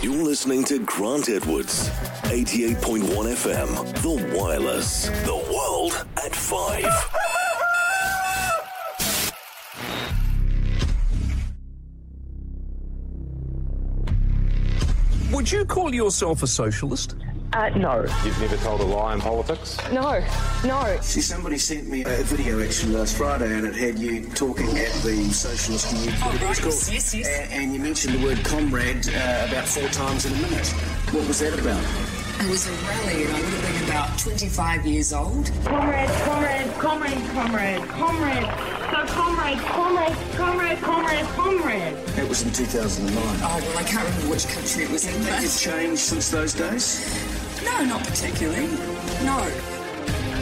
You're listening to Grant Edwards, 88.1 FM, The Wireless, The World at 5. Would you call yourself a socialist? Uh, no. You've never told a lie in politics? No. No. See, somebody sent me a video actually last Friday, and it had you talking at the Socialist Youth. Oh, whatever right. called. Yes, yes. And, and you mentioned the word comrade uh, about four times in a minute. What was that about? It was a rally, and I would have been about 25 years old. Comrade, comrade, comrade, comrade, comrade. So comrade, comrade, comrade, comrade, comrade. That was in 2009. Oh, well, I can't remember which country it was in, Has it changed since those days? No, not particularly. No.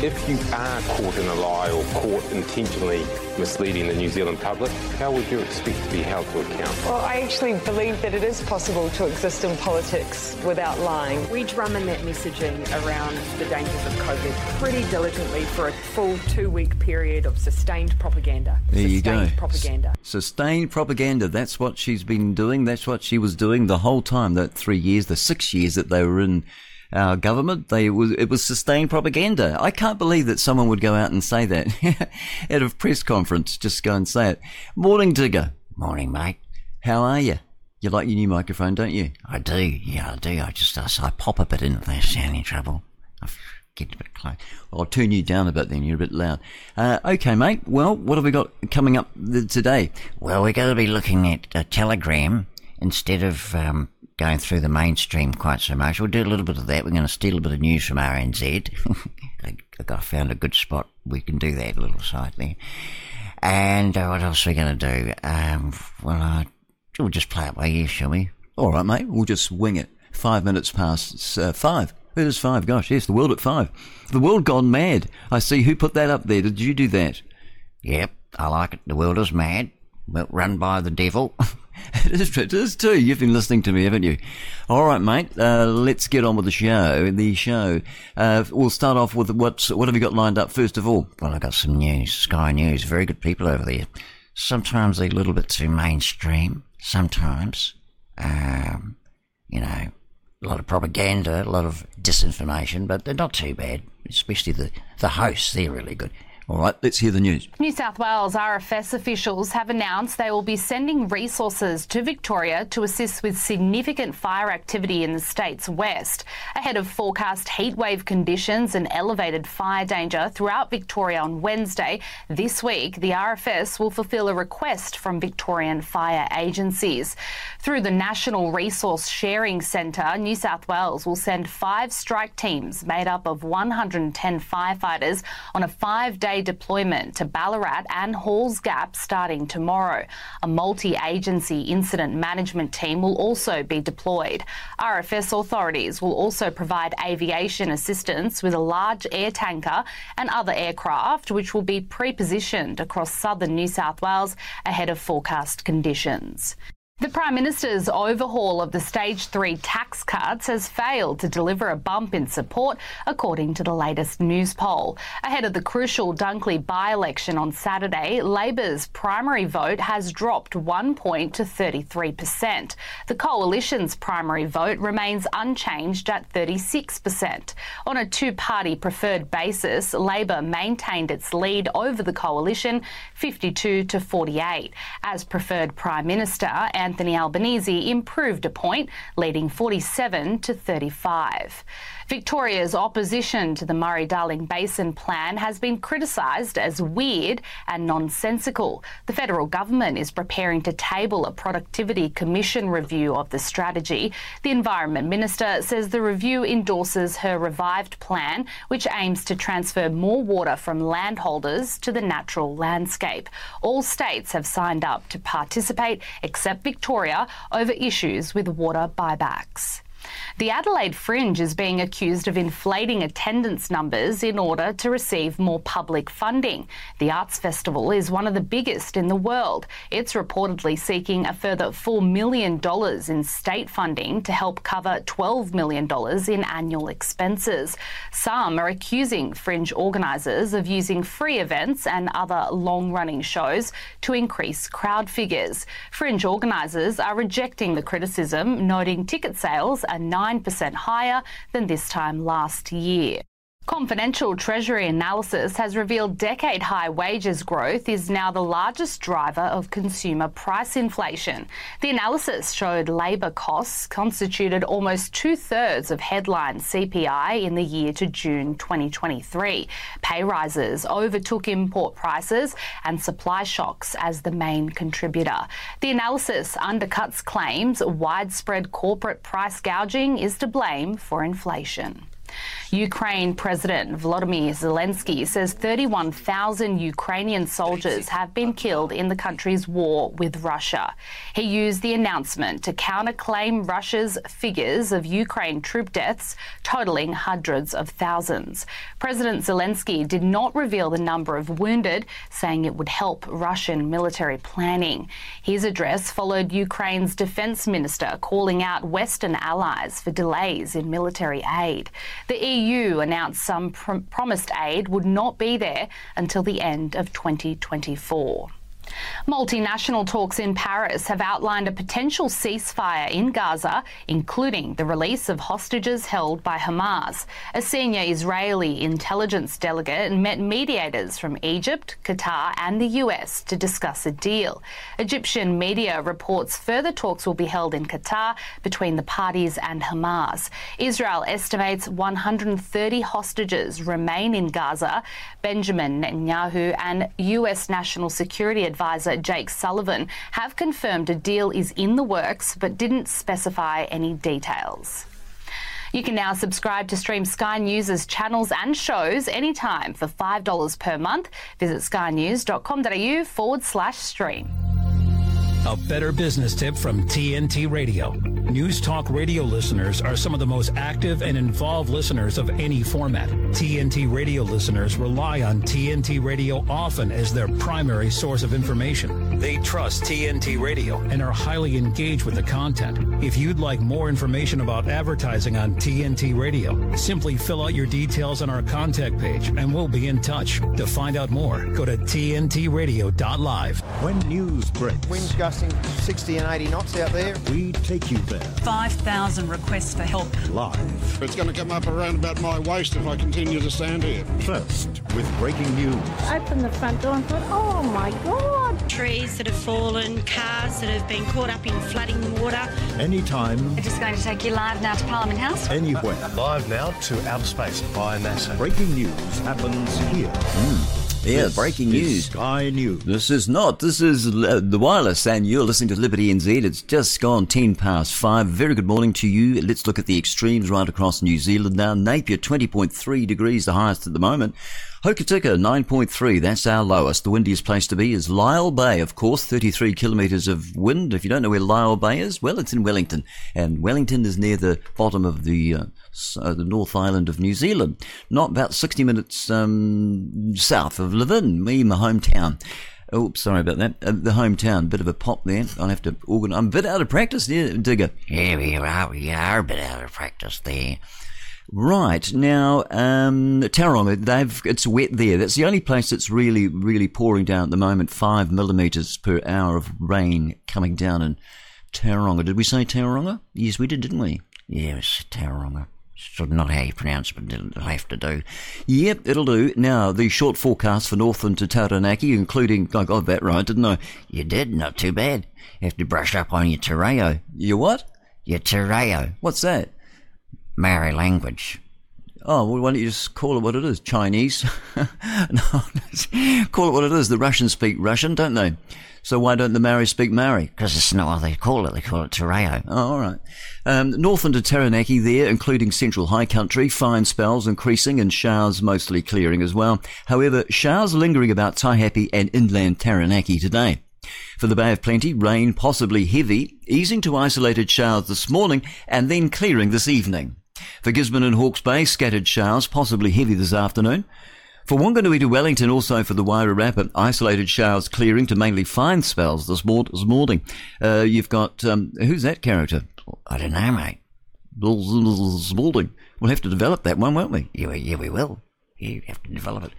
If you are caught in a lie or caught intentionally misleading the New Zealand public, how would you expect to be held to account? Well, I actually believe that it is possible to exist in politics without lying. We drum in that messaging around the dangers of COVID pretty diligently for a full two week period of sustained propaganda. There you go. propaganda. Sustained propaganda. That's what she's been doing. That's what she was doing the whole time. That three years, the six years that they were in our government, they was it was sustained propaganda. I can't believe that someone would go out and say that at a press conference. Just go and say it. Morning, Digger. Morning, mate. How are you? You like your new microphone, don't you? I do. Yeah, I do. I just I, I pop a bit in if there's any trouble. I get a bit close. I'll turn you down a bit then. You're a bit loud. Uh, okay, mate. Well, what have we got coming up th- today? Well, we're going to be looking at a telegram instead of um, going through the mainstream quite so much. We'll do a little bit of that. We're going to steal a bit of news from RNZ. I, I found a good spot. We can do that a little site there. And uh, what else are we going to do? Um, well, uh, we'll just play it by ear, shall we? All right, mate. We'll just wing it. Five minutes past uh, five. It is five. Gosh, yes, the world at five. The world gone mad. I see. Who put that up there? Did you do that? Yep, I like it. The world is mad, but run by the devil. It is, it is too. You've been listening to me, haven't you? All right, mate. Uh, let's get on with the show. The show. Uh, we'll start off with what's what have you got lined up first of all? Well, I got some news. Sky News, very good people over there. Sometimes they're a little bit too mainstream. Sometimes, um, you know, a lot of propaganda, a lot of disinformation, but they're not too bad. Especially the the hosts, they're really good. All right, let's hear the news. New South Wales RFS officials have announced they will be sending resources to Victoria to assist with significant fire activity in the state's west, ahead of forecast heatwave conditions and elevated fire danger throughout Victoria on Wednesday. This week, the RFS will fulfil a request from Victorian fire agencies. Through the National Resource Sharing Centre, New South Wales will send five strike teams made up of 110 firefighters on a five day deployment to Ballarat and Halls Gap starting tomorrow. A multi agency incident management team will also be deployed. RFS authorities will also provide aviation assistance with a large air tanker and other aircraft, which will be pre positioned across southern New South Wales ahead of forecast conditions. The Prime Minister's overhaul of the Stage 3 tax cuts has failed to deliver a bump in support, according to the latest Newspoll. Ahead of the crucial Dunkley by election on Saturday, Labor's primary vote has dropped one point to 33%. The Coalition's primary vote remains unchanged at 36%. On a two party preferred basis, Labor maintained its lead over the Coalition 52 to 48. As preferred Prime Minister, Anthony Albanese improved a point, leading 47 to 35. Victoria's opposition to the Murray Darling Basin plan has been criticised as weird and nonsensical. The federal government is preparing to table a productivity commission review of the strategy. The Environment Minister says the review endorses her revived plan, which aims to transfer more water from landholders to the natural landscape. All states have signed up to participate except Victoria over issues with water buybacks. The Adelaide Fringe is being accused of inflating attendance numbers in order to receive more public funding. The arts festival is one of the biggest in the world. It's reportedly seeking a further $4 million in state funding to help cover $12 million in annual expenses. Some are accusing Fringe organisers of using free events and other long running shows to increase crowd figures. Fringe organisers are rejecting the criticism, noting ticket sales are 9% higher than this time last year. Confidential Treasury analysis has revealed decade high wages growth is now the largest driver of consumer price inflation. The analysis showed labour costs constituted almost two thirds of headline CPI in the year to June 2023. Pay rises overtook import prices and supply shocks as the main contributor. The analysis undercuts claims widespread corporate price gouging is to blame for inflation. Ukraine President Volodymyr Zelensky says 31,000 Ukrainian soldiers have been killed in the country's war with Russia. He used the announcement to counterclaim Russia's figures of Ukraine troop deaths, totaling hundreds of thousands. President Zelensky did not reveal the number of wounded, saying it would help Russian military planning. His address followed Ukraine's defense minister calling out Western allies for delays in military aid. The EU announced some pr- promised aid would not be there until the end of 2024. Multinational talks in Paris have outlined a potential ceasefire in Gaza, including the release of hostages held by Hamas. A senior Israeli intelligence delegate met mediators from Egypt, Qatar, and the US to discuss a deal. Egyptian media reports further talks will be held in Qatar between the parties and Hamas. Israel estimates 130 hostages remain in Gaza. Benjamin Netanyahu and US National Security advisor Jake Sullivan have confirmed a deal is in the works but didn't specify any details. You can now subscribe to stream Sky News' channels and shows anytime for $5 per month. Visit skynews.com.au forward slash stream. A better business tip from TNT Radio. News Talk Radio listeners are some of the most active and involved listeners of any format. TNT Radio listeners rely on TNT Radio often as their primary source of information. They trust TNT Radio and are highly engaged with the content. If you'd like more information about advertising on TNT Radio, simply fill out your details on our contact page and we'll be in touch. To find out more, go to tntradio.live. When news breaks, winds gusting 60 and 80 knots out there. we take you there 5,000 requests for help. live. It's going to come up around about my waist if I continue to stand here. First, with breaking news. Opened the front door and thought, oh my God. Trees that have fallen, cars that have been caught up in flooding water. Anytime, We're just going to take you live now to Parliament House. anywhere. Live now to outer space by NASA. Breaking news happens here. Hmm. Yeah, breaking news. Sky News. This is not. This is uh, the wireless, and you're listening to Liberty NZ. It's just gone 10 past 5. Very good morning to you. Let's look at the extremes right across New Zealand now. Napier, 20.3 degrees, the highest at the moment. Hokitika, 9.3. That's our lowest. The windiest place to be is Lyall Bay, of course, 33 kilometres of wind. If you don't know where Lyall Bay is, well, it's in Wellington. And Wellington is near the bottom of the, uh, uh, the North Island of New Zealand. Not about 60 minutes um, south of Levin, me, my hometown. Oops, sorry about that. Uh, the hometown, bit of a pop there. I'll have to organise. I'm a bit out of practice there, Digger. Yeah, we are, we are a bit out of practice there. Right now, um, Tauranga, they've it's wet there. That's the only place that's really, really pouring down at the moment. Five millimeters per hour of rain coming down in Tauranga. Did we say Tauranga? Yes, we did, didn't we? Yeah, it's Tauranga. Sort of not how you pronounce it, but it'll have to do. Yep, it'll do. Now, the short forecast for Northland to Taranaki, including, I got that right, didn't I? You did, not too bad. You have to brush up on your te reo. Your what? Your te reo. What's that? Maori language. Oh, well, why don't you just call it what it is? Chinese? no, call it what it is. The Russians speak Russian, don't they? So why don't the Maori speak Maori? Because it's not what they call it. They call it te reo. Oh, all right. Um, Northland to Taranaki there, including central high country, fine spells increasing and showers mostly clearing as well. However, showers lingering about Taihape and inland Taranaki today. For the Bay of Plenty, rain possibly heavy, easing to isolated showers this morning and then clearing this evening. For Gisborne and Hawke's Bay, scattered showers, possibly heavy this afternoon. For Wanganui to Wellington, also for the Wairarapa, isolated showers clearing to mainly fine spells this, mor- this morning. Uh, you've got, um, who's that character? I don't know, mate. Spalding. We'll have to develop that one, won't we? Yeah, yeah, we will. You have to develop it.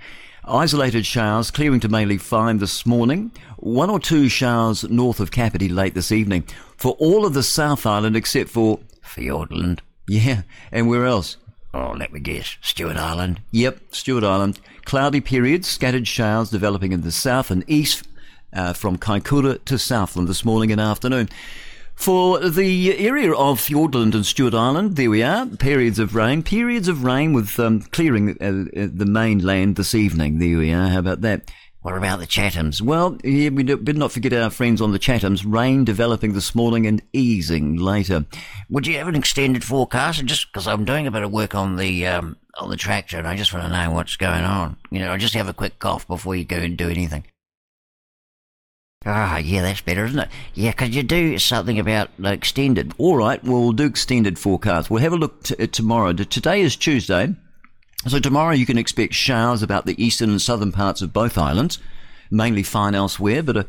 Isolated showers clearing to mainly fine this morning. One or two showers north of Kapiti late this evening. For all of the South Island except for Fiordland. Yeah, and where else? Oh, let me guess. Stewart Island. Yep, Stewart Island. Cloudy periods, scattered showers developing in the south and east uh, from Kaikoura to Southland this morning and afternoon. For the area of Fiordland and Stewart Island, there we are. Periods of rain. Periods of rain with um, clearing uh, uh, the mainland this evening. There we are. How about that? What about the Chathams? Well, yeah, we did not forget our friends on the Chathams. Rain developing this morning and easing later. Would you have an extended forecast? Just because I'm doing a bit of work on the um, on the tractor, and I just want to know what's going on. You know, I just have a quick cough before you go and do anything. Ah, yeah, that's better, isn't it? Yeah, could you do something about the extended? All right, well, we'll do extended forecast. We'll have a look t- tomorrow. Today is Tuesday. So tomorrow you can expect showers about the eastern and southern parts of both islands, mainly fine elsewhere, but a,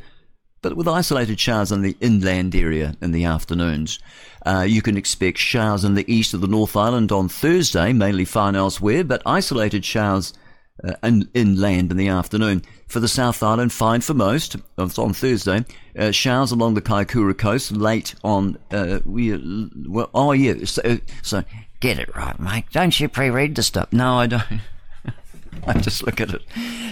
but with isolated showers in the inland area in the afternoons. Uh, you can expect showers in the east of the North Island on Thursday, mainly fine elsewhere, but isolated showers uh, in, inland in the afternoon. For the South Island, fine for most. On Thursday. Uh, showers along the Kaikoura coast late on. Uh, we, well, oh yeah. So, uh, so Get it right, mate. Don't you pre-read the stuff? No, I don't. I just look at it.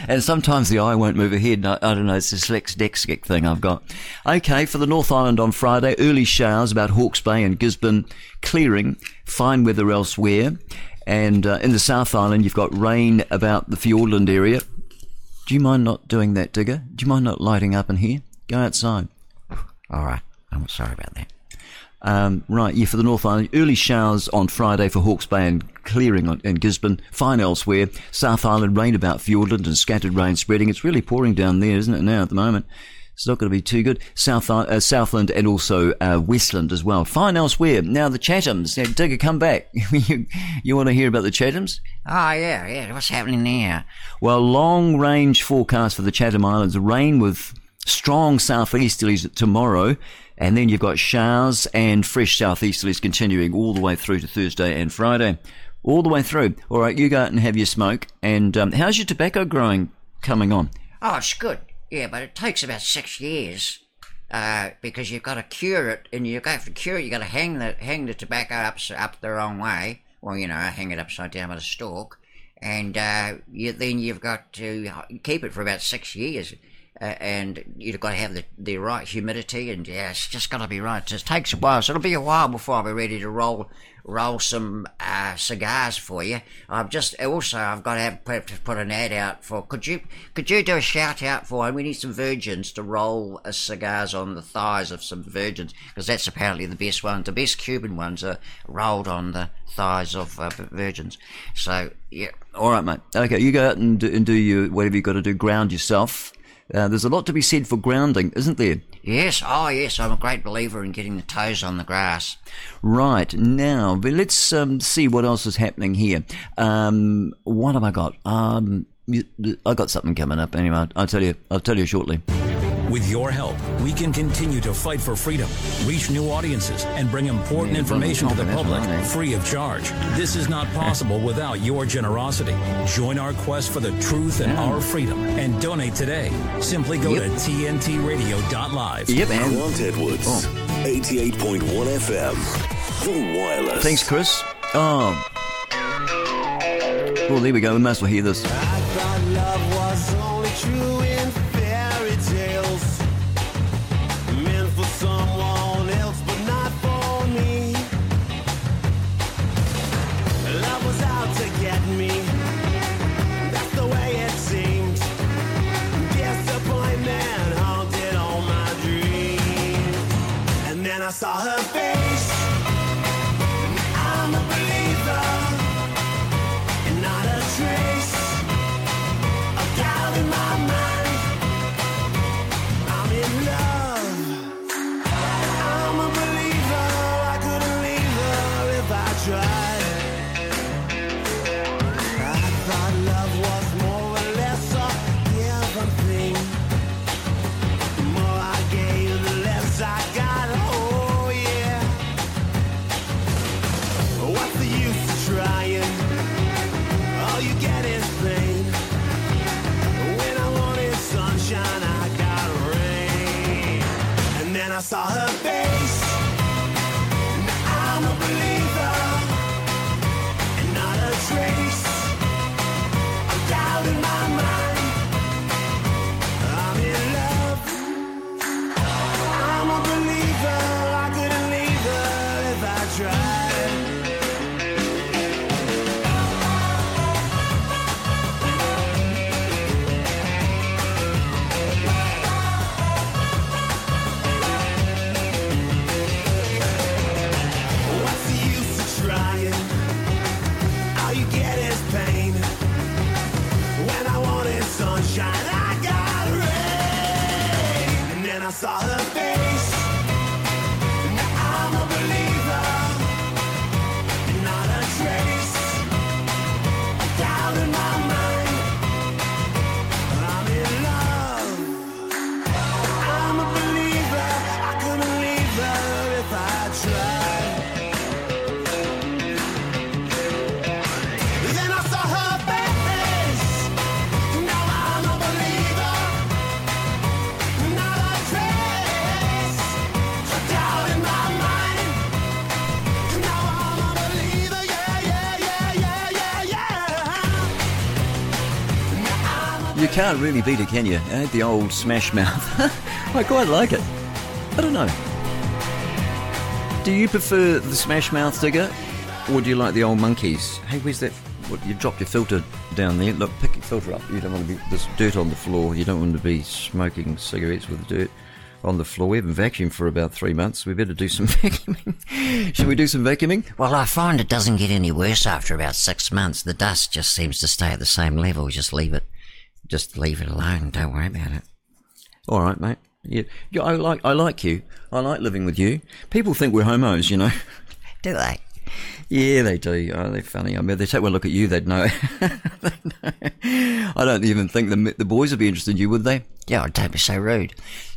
And sometimes the eye won't move ahead. I, I, don't know, it's this dyslexic thing I've got. Okay, for the North Island on Friday, early showers about Hawke's Bay and Gisborne, clearing, fine weather elsewhere. And uh, in the South Island, you've got rain about the Fiordland area. Do you mind not doing that, Digger? Do you mind not lighting up in here? Go outside. All right. I'm sorry about that. Um, right, yeah, for the North Island, early showers on Friday for Hawke's Bay and clearing on, in Gisborne, fine elsewhere. South Island, rain about Fiordland and scattered rain spreading. It's really pouring down there, isn't it, now at the moment? It's not going to be too good. South uh, Southland and also uh, Westland as well. Fine elsewhere. Now the Chathams. Now, Digger, come back. you, you want to hear about the Chathams? Oh yeah, yeah. What's happening there? Well, long range forecast for the Chatham Islands. Rain with strong southeasterlies tomorrow. And then you've got showers and fresh southeasterlies continuing all the way through to Thursday and Friday. All the way through. All right, you go out and have your smoke. And um, how's your tobacco growing coming on? Oh, it's good. Yeah, but it takes about six years uh, because you've got to cure it, and you have to cure it. You've got to hang the hang the tobacco up up the wrong way. Well, you know, hang it upside down with a stalk, and uh, you, then you've got to keep it for about six years and you've got to have the, the right humidity, and yeah, it's just got to be right. It takes a while, so it'll be a while before I'll be ready to roll roll some uh, cigars for you. I've just also I've got to have put, put an ad out for. Could you could you do a shout out for? We need some virgins to roll uh, cigars on the thighs of some virgins because that's apparently the best one. The best Cuban ones are rolled on the thighs of uh, virgins. So yeah. All right, mate. Okay, you go out and do, and do your whatever you got to do. Ground yourself uh, there's a lot to be said for grounding, isn't there? Yes, oh yes, I'm a great believer in getting the toes on the grass. Right, now, let's um, see what else is happening here. Um, what have I got? Um, I got something coming up anyway. I'll tell you, I'll tell you shortly. With your help, we can continue to fight for freedom, reach new audiences, and bring important information to the public free of charge. This is not possible without your generosity. Join our quest for the truth and our freedom and donate today. Simply go yep. to tntradio.live. Yep, and Grant Edwards, oh. 88.1 FM, The Wireless. Thanks, Chris. Oh. Well, there we go. We might as well hear this. Saw her face. saw her 三 can't really beat it, can you? Eh? The old smash mouth. I quite like it. I don't know. Do you prefer the smash mouth digger, or do you like the old Monkees? Hey, where's that? What, you dropped your filter down there. Look, pick your filter up. You don't want to be there's dirt on the floor. You don't want to be smoking cigarettes with dirt on the floor. We haven't vacuumed for about three months. We better do some vacuuming. Should we do some vacuuming? Well, I find it doesn't get any worse after about six months. The dust just seems to stay at the same level. Just leave it. Just leave it alone. Don't worry about it. All right, mate. Yeah, yeah, I like I like you. I like living with you. People think we're homos, you know. Do they? Yeah, they do. Oh, they're funny. I mean, they take one look at you, they'd know. I don't even think the the boys would be interested in you, would they? Yeah, oh, don't be so rude.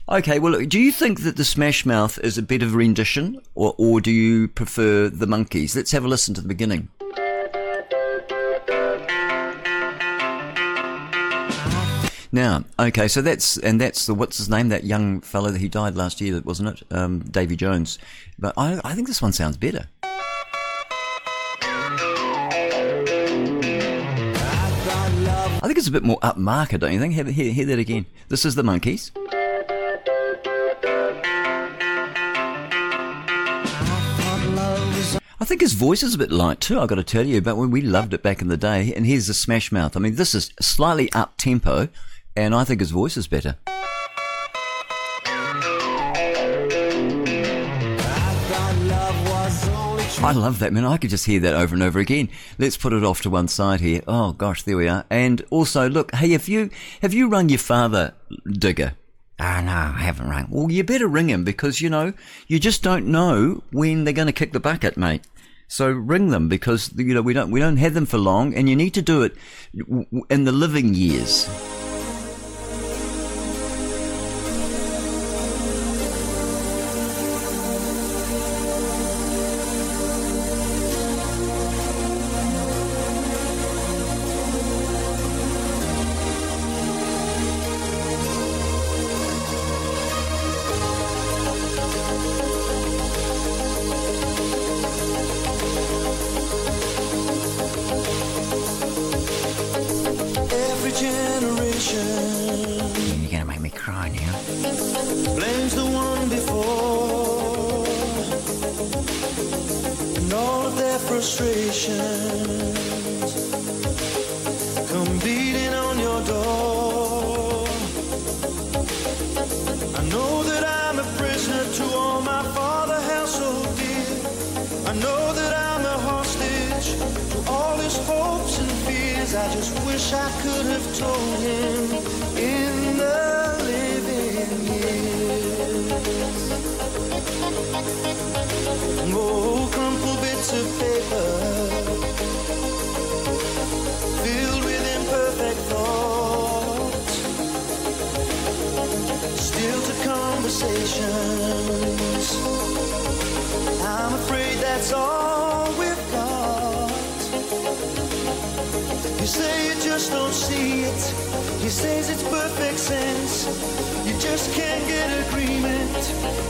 Okay, well, do you think that the Smash Mouth is a bit of rendition, or or do you prefer the Monkees? Let's have a listen to the beginning. Now, okay, so that's and that's the what's his name? That young fellow that he died last year, that wasn't it? Um, Davy Jones. But I, I think this one sounds better. I think it's a bit more upmarket, don't you think? Hear, hear, hear that again. This is the Monkees. I think his voice is a bit light too, I've got to tell you, but when we loved it back in the day, and here's the Smash Mouth. I mean, this is slightly up tempo, and I think his voice is better. I love that, man. I could just hear that over and over again. Let's put it off to one side here. Oh gosh, there we are. And also, look, hey, have you have you rung your father, Digger? Oh, no, I haven't rung. Well, you better ring him because you know you just don't know when they're going to kick the bucket, mate. So ring them because you know we don't we don't have them for long, and you need to do it in the living years. Sense. You just can't get agreement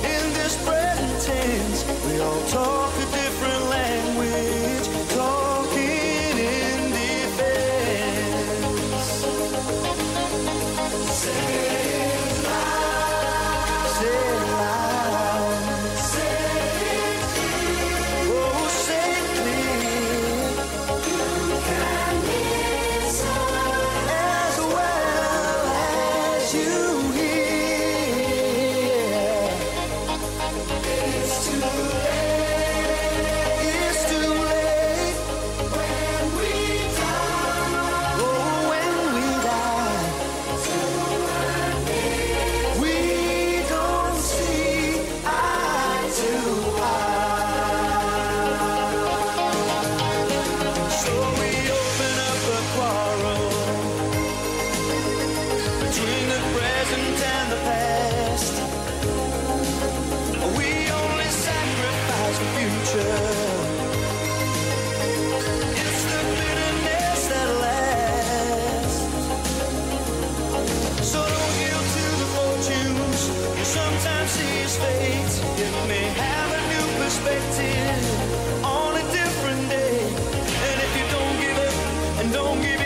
don't give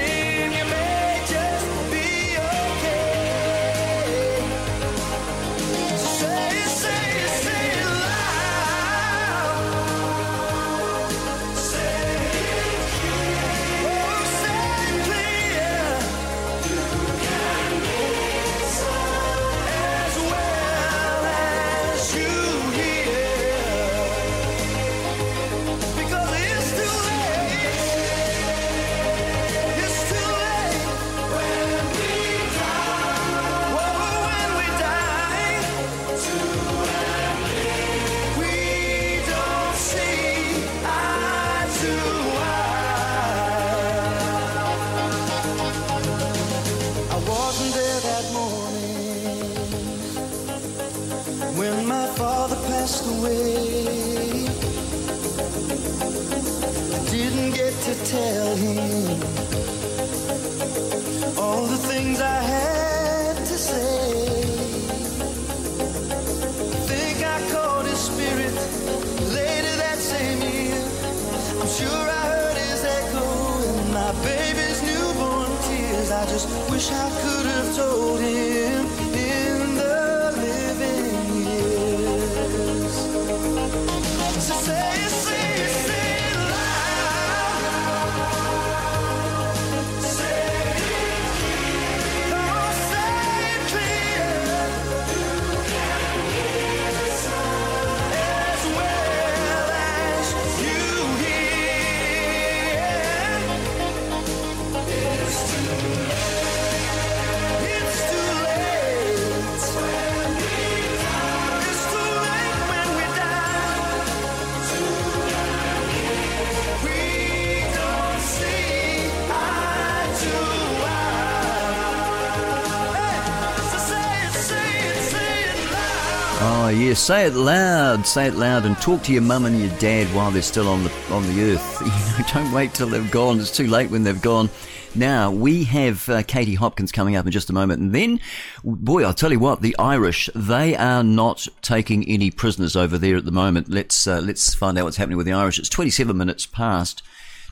say it loud, say it loud, and talk to your mum and your dad while they're still on the on the earth. You know, don't wait till they've gone. It's too late when they've gone. Now we have uh, Katie Hopkins coming up in just a moment, and then, boy, I'll tell you what, the Irish they are not taking any prisoners over there at the moment. Let's uh, let's find out what's happening with the Irish. It's twenty seven minutes past.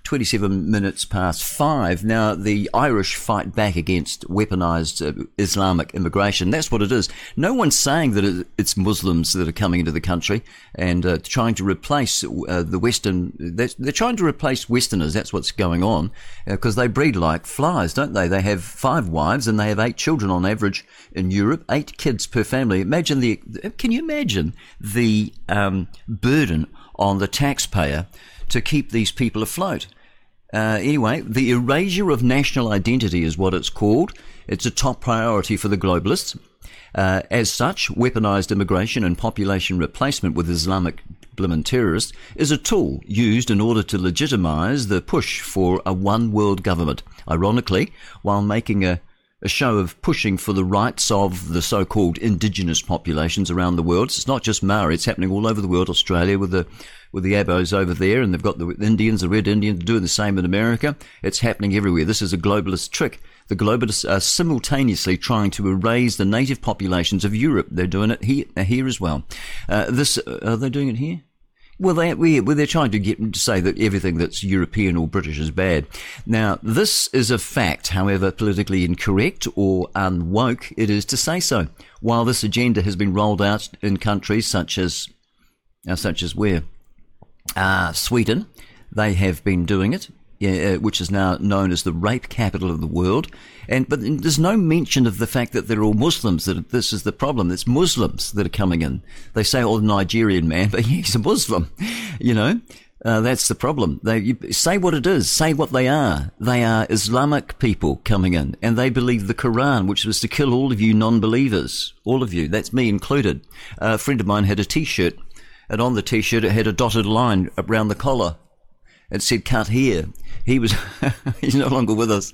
27 minutes past five. Now, the Irish fight back against weaponized uh, Islamic immigration. That's what it is. No one's saying that it's Muslims that are coming into the country and uh, trying to replace uh, the Western. They're, they're trying to replace Westerners. That's what's going on because they breed like flies, don't they? They have five wives and they have eight children on average in Europe, eight kids per family. Imagine the. Can you imagine the um, burden on the taxpayer to keep these people afloat? Uh, anyway, the erasure of national identity is what it's called. It's a top priority for the globalists. Uh, as such, weaponized immigration and population replacement with Islamic blimmin' terrorists is a tool used in order to legitimize the push for a one world government. Ironically, while making a a show of pushing for the rights of the so-called indigenous populations around the world. It's not just Maori; it's happening all over the world. Australia with the with the Abos over there, and they've got the Indians, the Red Indians, doing the same in America. It's happening everywhere. This is a globalist trick. The globalists are simultaneously trying to erase the native populations of Europe. They're doing it here, here as well. Uh, this are they doing it here? Well, they, we, well, they're trying to get to say that everything that's European or British is bad. Now, this is a fact, however politically incorrect or unwoke it is to say so. While this agenda has been rolled out in countries such as, uh, such as where, uh, Sweden, they have been doing it. Uh, which is now known as the rape capital of the world, and but there's no mention of the fact that they're all Muslims. That this is the problem. It's Muslims that are coming in. They say, "Oh, the Nigerian man," but he's a Muslim. You know, uh, that's the problem. They say what it is. Say what they are. They are Islamic people coming in, and they believe the Quran, which was to kill all of you non-believers, all of you. That's me included. Uh, a friend of mine had a T-shirt, and on the T-shirt it had a dotted line around the collar. It said "cut here." He was he's no longer with us.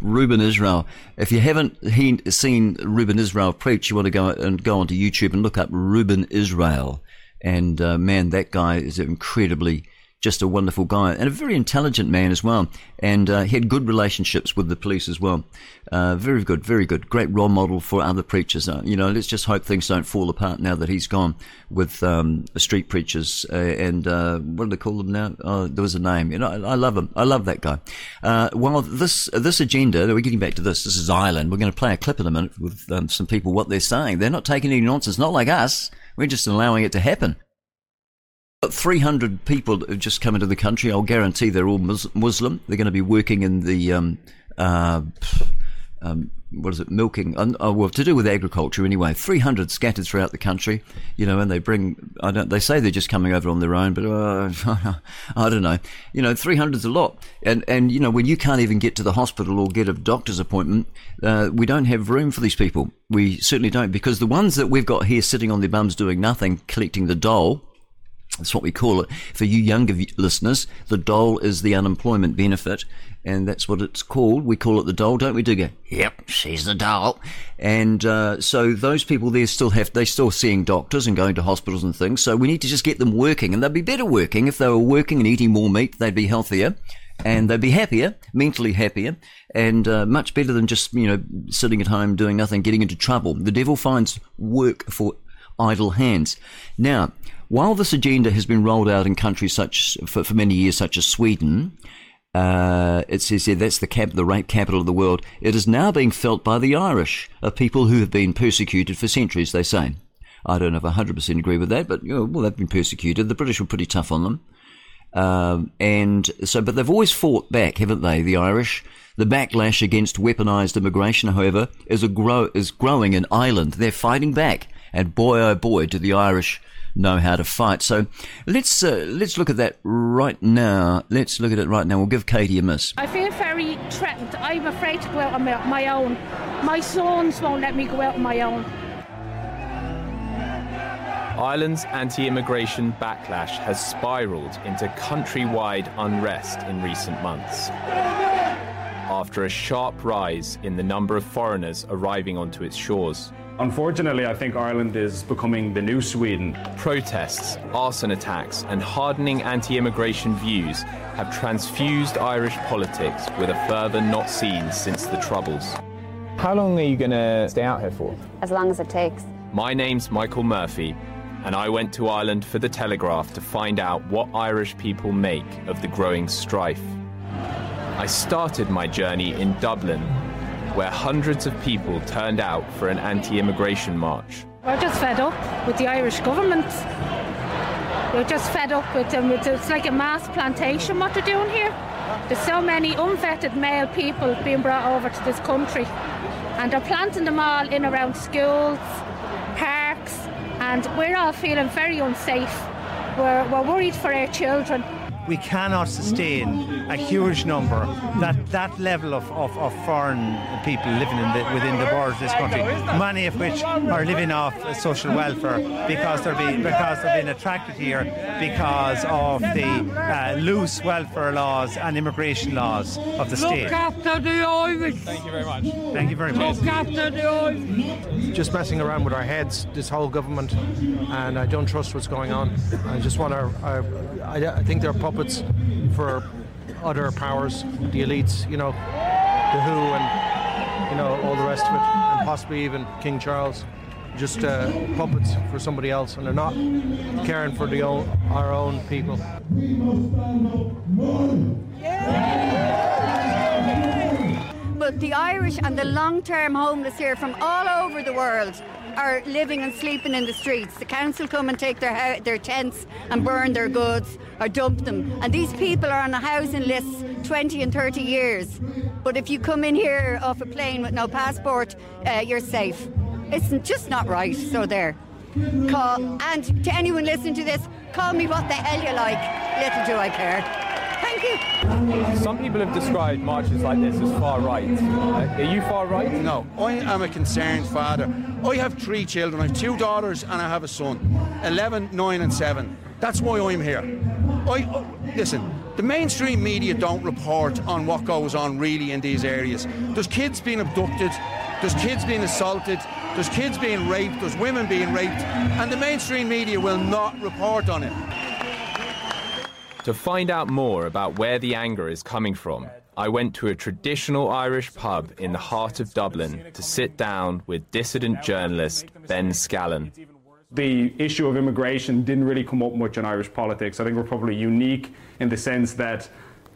Ruben Israel. If you haven't he, seen Ruben Israel preach, you want to go and go onto YouTube and look up Ruben Israel. And uh, man, that guy is incredibly just a wonderful guy and a very intelligent man as well. And uh, he had good relationships with the police as well. Uh, very good, very good. Great role model for other preachers. Uh, you know, let's just hope things don't fall apart now that he's gone with um, street preachers uh, and uh, what do they call them now? Oh, there was a name. You know, I, I love him. I love that guy. Uh, well, this this agenda. We're getting back to this. This is Ireland. We're going to play a clip in a minute with um, some people. What they're saying. They're not taking any nonsense. Not like us. We're just allowing it to happen. 300 people that have just come into the country. I'll guarantee they're all Muslim. They're going to be working in the, um, uh, um, what is it, milking, uh, oh, well, to do with agriculture anyway. 300 scattered throughout the country, you know, and they bring, I don't, they say they're just coming over on their own, but uh, I don't know. You know, 300's a lot. And, and, you know, when you can't even get to the hospital or get a doctor's appointment, uh, we don't have room for these people. We certainly don't, because the ones that we've got here sitting on their bums doing nothing, collecting the dole, That's what we call it. For you younger listeners, the dole is the unemployment benefit, and that's what it's called. We call it the dole, don't we, Digger? Yep, she's the dole. And uh, so those people there still have, they're still seeing doctors and going to hospitals and things. So we need to just get them working, and they'd be better working if they were working and eating more meat. They'd be healthier, and they'd be happier, mentally happier, and uh, much better than just you know sitting at home doing nothing, getting into trouble. The devil finds work for idle hands. Now, while this agenda has been rolled out in countries such for, for many years, such as Sweden, uh, it says here that's the cap, the rape capital of the world. It is now being felt by the Irish, a people who have been persecuted for centuries. They say. I don't know if I 100% agree with that, but you know, well, they've been persecuted. The British were pretty tough on them. Um, and so, but they've always fought back, haven't they, the Irish? The backlash against weaponized immigration, however, is a grow, is growing in Ireland. They're fighting back. And boy, oh boy, do the Irish know how to fight. So let's, uh, let's look at that right now. Let's look at it right now. We'll give Katie a miss. I feel very threatened. I'm afraid to go out on my, my own. My sons won't let me go out on my own. Ireland's anti immigration backlash has spiralled into countrywide unrest in recent months. After a sharp rise in the number of foreigners arriving onto its shores. Unfortunately, I think Ireland is becoming the new Sweden. Protests, arson attacks, and hardening anti immigration views have transfused Irish politics with a fervour not seen since the Troubles. How long are you going to stay out here for? As long as it takes. My name's Michael Murphy, and I went to Ireland for the Telegraph to find out what Irish people make of the growing strife. I started my journey in Dublin, where hundreds of people turned out for an anti immigration march. We're just fed up with the Irish government. We're just fed up with them. It's, like a mass plantation what they're doing here. There's so many unvetted male people being brought over to this country. And they're planting them all in around schools, parks, and we're all feeling very unsafe. We're, we're worried for our children. We cannot sustain a huge number, that, that level of, of, of foreign people living in the, within the borders of this country, many of which are living off social welfare because they're, being, because they're being attracted here because of the uh, loose welfare laws and immigration laws of the state. Look after the Irish. Thank you very much. Thank you very much. Look after the Irish. Just messing around with our heads, this whole government, and I don't trust what's going on. I just want to. I, I think they're puppets for other powers, the elites, you know, the WHO, and you know all the rest of it, and possibly even King Charles. Just uh, puppets for somebody else, and they're not caring for the our own people. But the Irish and the long term homeless here from all over the world are living and sleeping in the streets. The council come and take their, their tents and burn their goods or dump them. And these people are on a housing list 20 and 30 years. But if you come in here off a plane with no passport, uh, you're safe. It's just not right. So there. Call, and to anyone listening to this, call me what the hell you like. Little do I care. Some people have described marches like this as far right. Uh, are you far right? No, I am a concerned father. I have three children. I have two daughters and I have a son, 11, 9 and 7. That's why I'm here. I, uh, listen, the mainstream media don't report on what goes on really in these areas. There's kids being abducted, there's kids being assaulted, there's kids being raped, there's women being raped, and the mainstream media will not report on it. To find out more about where the anger is coming from, I went to a traditional Irish pub in the heart of Dublin to sit down with dissident journalist Ben Scallan. The issue of immigration didn't really come up much in Irish politics. I think we're probably unique in the sense that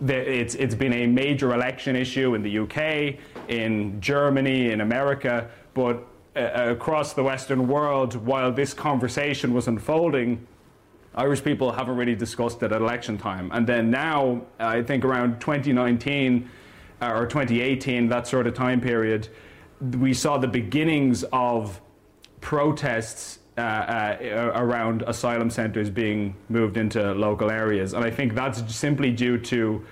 it's, it's been a major election issue in the UK, in Germany, in America, but uh, across the Western world, while this conversation was unfolding, Irish people haven't really discussed it at election time. And then now, I think around 2019 uh, or 2018, that sort of time period, we saw the beginnings of protests uh, uh, around asylum centres being moved into local areas. And I think that's simply due to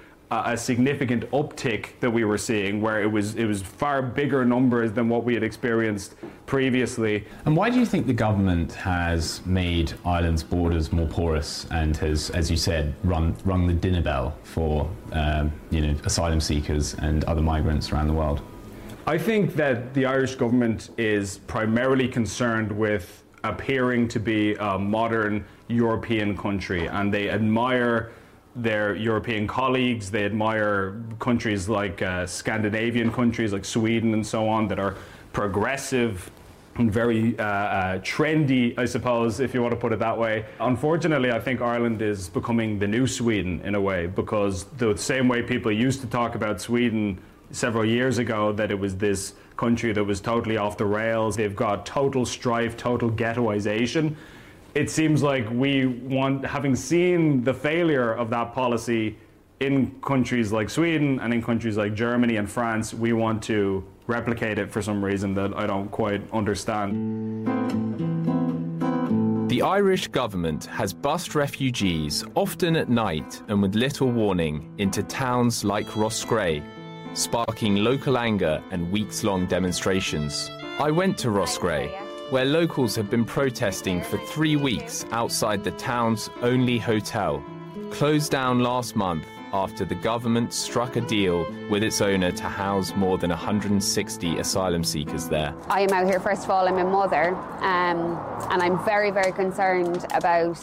a, significant uptick that we were seeing, where it was it was far bigger numbers than what we had experienced previously. And why do you think the government has made Ireland's borders more porous and has, as you said, run, rung the dinner bell for um, you know asylum seekers and other migrants around the world? I think that the Irish government is primarily concerned with appearing to be a modern European country, and they admire their European colleagues. They admire countries like uh, Scandinavian countries like Sweden and so on that are progressive and very uh, uh, trendy, I suppose, if you want to put it that way. Unfortunately, I think Ireland is becoming the new Sweden in a way because the same way people used to talk about Sweden several years ago that it was this country that was totally off the rails. They've got total strife, total ghettoization. It seems like we want, having seen the failure of that policy in countries like Sweden and in countries like Germany and France, we want to replicate it for some reason that I don't quite understand. The Irish government has bussed refugees, often at night and with little warning, into towns like Roscrea, sparking local anger and weeks long demonstrations. I went to Roscrea, where locals have been protesting for three weeks outside the town's only hotel, closed down last month after the government struck a deal with its owner to house more than 160 asylum seekers there. I am out here, first of all, I'm a mother, um, and I'm very, very concerned about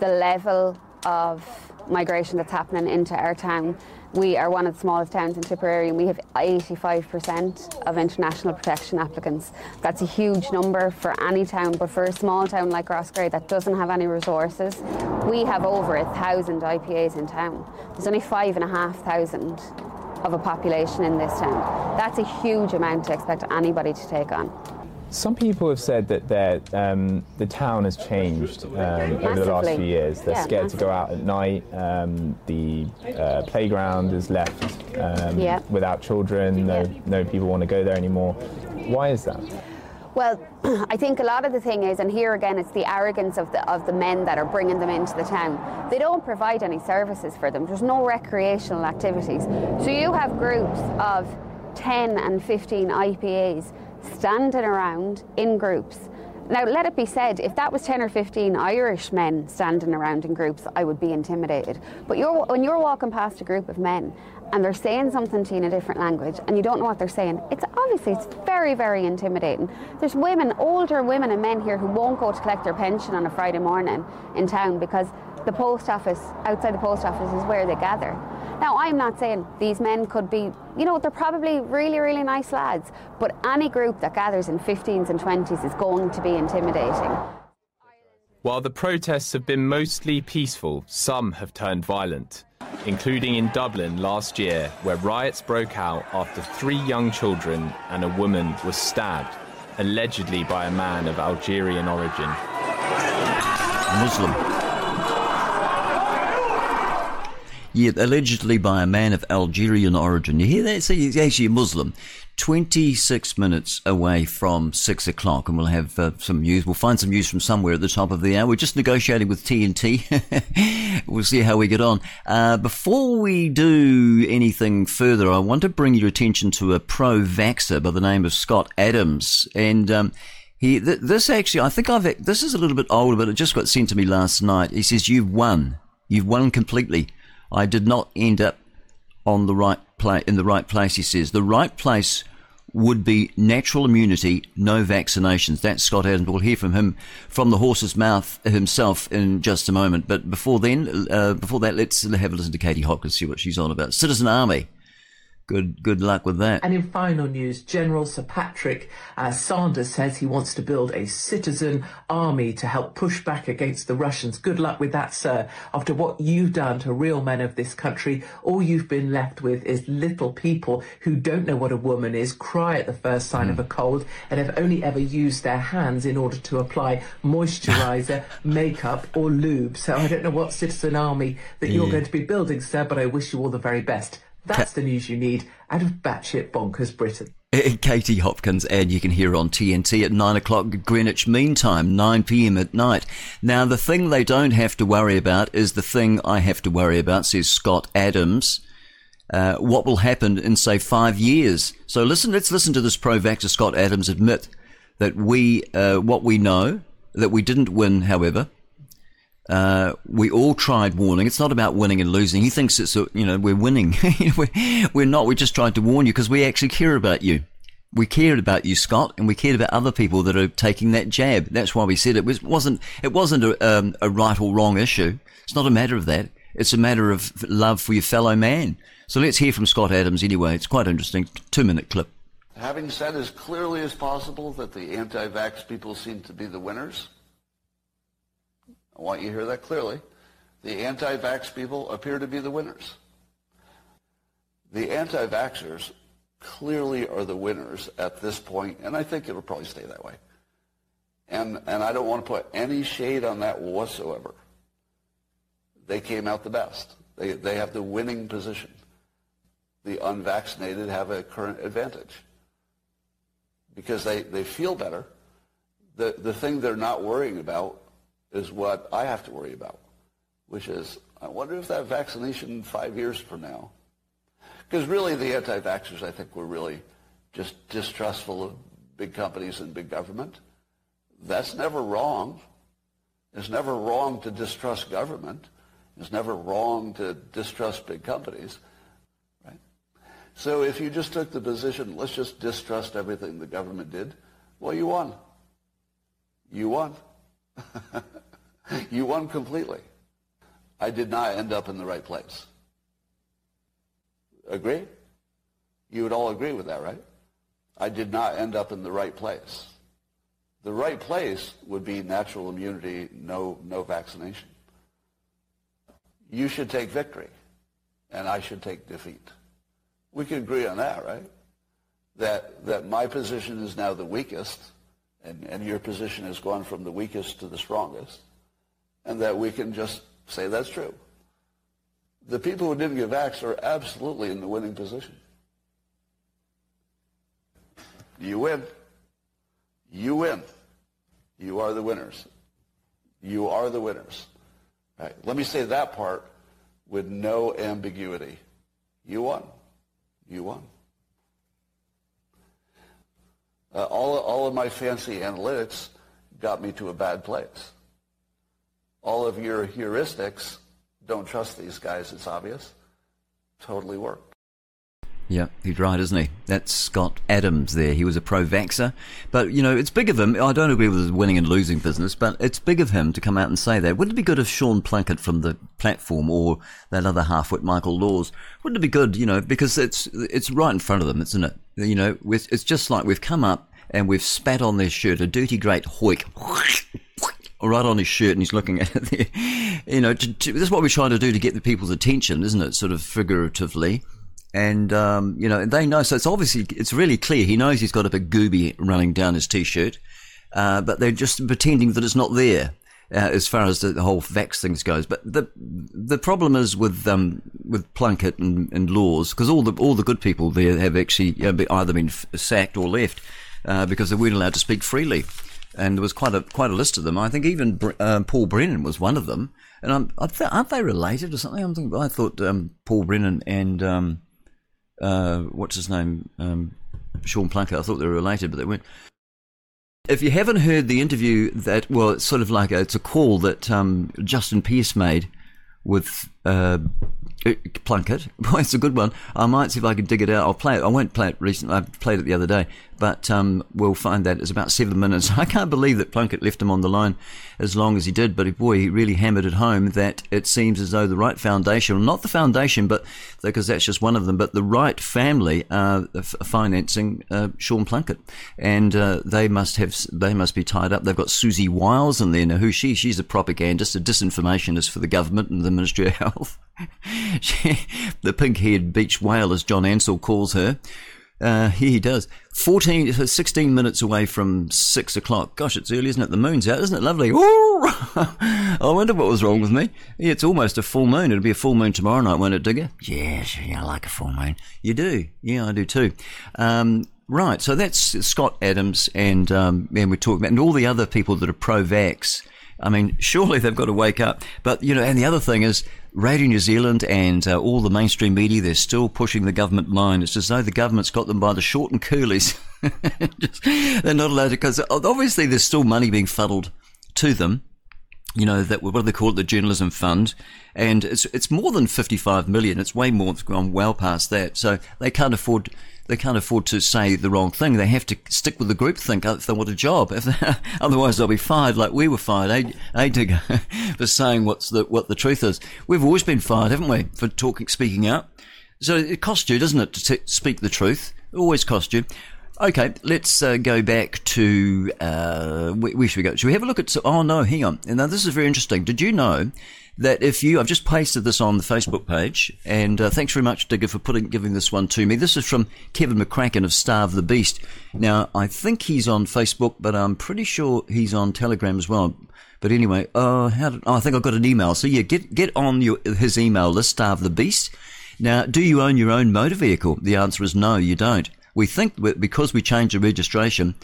the level of migration that's happening into our town. We are one of the smallest towns in Tipperary and we have 85% of international protection applicants. That's a huge number for any town, but for a small town like Roscrea that doesn't have any resources, we have over a thousand IPAs in town. There's only five and a half thousand of a population in this town. That's a huge amount to expect anybody to take on. Some people have said that um, the town has changed um, over the last few years. They're Yeah, scared to go out at night. Um, the uh, playground is left um, Yeah. without children. No, no people want to go there anymore. Why is that? Well, I think a lot of the thing is, and here again, it's the arrogance of the of the men that are bringing them into the town. They don't provide any services for them. There's no recreational activities. So you have groups of 10 and 15 IPAs standing around in groups. Now, let it be said, if that was 10 or 15 Irish men standing around in groups, I would be intimidated. But you're, when you're walking past a group of men and they're saying something to you in a different language and you don't know what they're saying, it's obviously it's very, very intimidating. There's women, older women and men here who won't go to collect their pension on a Friday morning in town because the post office, outside the post office, is where they gather. Now, I'm not saying these men could be, you know, they're probably really, really nice lads, but any group that gathers in 15s and 20s is going to be intimidating. While the protests have been mostly peaceful, some have turned violent, including in Dublin last year, where riots broke out after three young children and a woman was stabbed, allegedly by a man of Algerian origin. Muslim. Yeah, allegedly by a man of Algerian origin. You hear that? See, he's actually a Muslim. 26 minutes away from 6 o'clock, and we'll have uh, some news. We'll find some news from somewhere at the top of the hour. We're just negotiating with TNT. we'll see how we get on. Uh, before we do anything further, I want to bring your attention to a pro vaxxer by the name of Scott Adams. And um, he, th- this actually, I think I've, this is a little bit older, but it just got sent to me last night. He says, You've won. You've won completely. I did not end up on the right place in the right place. He says the right place would be natural immunity, no vaccinations. That's Scott Adams. We'll hear from him from the horse's mouth himself in just a moment. But before then, uh, before that, let's have a listen to Katie Hopkins, see what she's on about. Citizen Army. Good, good luck with that. And in final news, General Sir Patrick uh, Sanders says he wants to build a citizen army to help push back against the Russians. Good luck with that, sir. After what you've done to real men of this country, all you've been left with is little people who don't know what a woman is, cry at the first sign of a cold, and have only ever used their hands in order to apply moisturizer, makeup, or lube. So I don't know what citizen army that you're going to be building, sir, but I wish you all the very best. That's the news you need out of batshit bonkers Britain. Katie Hopkins ad you can hear on TNT at 9 o'clock Greenwich Mean Time, 9 p.m. at night. Now, the thing they don't have to worry about is the thing I have to worry about, says Scott Adams. uh, what will happen in say five years. So listen, let's listen to this pro-vaxxer Scott Adams admit that we, uh, what we know, that we didn't win, however. Uh, we all tried warning. It's not about winning and losing. He thinks it's, a, you know, we're winning. we're, not. We just tried to warn you because we actually care about you. We cared about you, Scott, and we cared about other people that are taking that jab. That's why we said it was, wasn't, it wasn't a, um, a right or wrong issue. It's not a matter of that. It's a matter of love for your fellow man. So let's hear from Scott Adams anyway. It's quite interesting. Two minute clip. Having said as clearly as possible that the anti-vax people seem to be the winners, I want you to hear that clearly. The anti-vax people appear to be the winners. The anti-vaxxers clearly are the winners at this point, and I think it'll probably stay that way. And, and I don't want to put any shade on that whatsoever. They came out the best. They, they have the winning position. The unvaccinated have a current advantage because they, they feel better. The, the thing they're not worrying about is what I have to worry about, which is, I wonder if that vaccination five years from now, because really the anti-vaxxers, I think, were really just distrustful of big companies and big government. That's never wrong. It's never wrong to distrust government. It's never wrong to distrust big companies. Right? So if you just took the position, let's just distrust everything the government did, well, you won. You won. you won completely. I did not end up in the right place. Agree? You would all agree with that, right? I did not end up in the right place. The right place would be natural immunity, no, no vaccination. You should take victory, and I should take defeat. We can agree on that, right? That, that my position is now the weakest, and, and your position has gone from the weakest to the strongest, and that we can just say that's true. The people who didn't get vaxxed are absolutely in the winning position. You win. You win. You are the winners. You are the winners. Right. Let me say that part with no ambiguity. You won. You won. Uh, all, all of my fancy analytics got me to a bad place. All of your heuristics, don't trust these guys, it's obvious, totally worked. Yeah, he's right, isn't he? That's Scott Adams there. He was a pro vaxxer. But, you know, it's big of him. I don't agree with his winning and losing business, but it's big of him to come out and say that. Wouldn't it be good if Sean Plunket from the platform or that other half-wit Michael Laws, wouldn't it be good, you know, because it's, it's right in front of them, isn't it? You know, it's just like we've come up and we've spat on their shirt, a dirty great hoik, right on his shirt, and he's looking at it there. You know, to, to, that's what we're trying to do to get the people's attention, isn't it? Sort of figuratively. And, um, you know, they know. So it's obviously, it's really clear. He knows he's got a big gooby running down his t-shirt. Uh, but they're just pretending that it's not there. Uh, as far as the, the, whole vax things goes. But the the problem is with um, with Plunket and, and Laws because all the all the good people there have actually you know, either been sacked or left uh, because they weren't allowed to speak freely. And there was quite a quite a list of them. I think even uh, Paul Brennan was one of them. And I'm, aren't they related or something? I'm thinking. I thought um, Paul Brennan and um, uh, what's his name, um, Sean Plunket. I thought they were related, but they weren't. If you haven't heard the interview that, well, it's sort of like a, it's a call that um, Justin Pearce made with uh, Plunket. Boy, it's a good one. I might see if I can dig it out. I'll play it. I won't play it recently. I played it the other day, but um, we'll find that it's about seven minutes. I can't believe that Plunket left him on the line as long as he did, but boy, he really hammered it home that it seems as though the Wright foundation, not the foundation, but because that's just one of them, but the Wright family are financing uh, Sean Plunket, and uh, they must have they must be tied up. They've got Siouxsie Wiles in there. Now, who she? She's a propagandist, a disinformationist for the government and the Ministry of Health. she, the pink-haired beach whale, as John Ansell calls her. Uh, he does. 14, 16 minutes away from 6 o'clock. Gosh, it's early, isn't it? The moon's out. Isn't it lovely? I wonder what was wrong with me. Yeah, it's almost a full moon. It'll be a full moon tomorrow night, won't it, Digger? Yes, yeah, I like a full moon. You do? Yeah, I do too. Um, right, so that's Scott Adams, and, um, and we're talking about, and all the other people that are pro vax I mean, surely they've got to wake up. But, you know, and the other thing is, Radio New Zealand and uh, all the mainstream media, they're still pushing the government line. It's as though the government's got them by the short and curlies. Just, they're not allowed to, because obviously there's still money being fuddled to them. You know, that what do they call it? The journalism fund. And it's, it's more than 55 million. It's way more, it's gone well past that. So they can't afford they can't afford to say the wrong thing. They have to stick with the group think if they want a job. If they, otherwise, they'll be fired like we were fired ages ago for saying what's the what the truth is. We've always been fired, haven't we, for talking, speaking out? So it costs you, doesn't it, to t- speak the truth? It always costs you. Okay, let's uh, go back to uh, where, where, should we go? Should we have a look at? Oh no, hang on. Now this is very interesting. Did you know that if you, I've just pasted this on the Facebook page, and uh, thanks very much, Digger, for putting giving this one to me. This is from Kevin McCracken of Starve the Beast. Now I think he's on Facebook, but I'm pretty sure he's on Telegram as well. But anyway, uh, how did, oh, I think I got an email. So yeah, get get on your his email list, Starve the Beast. Now, do you own your own motor vehicle? The answer is no, you don't. We think because we changed the registration,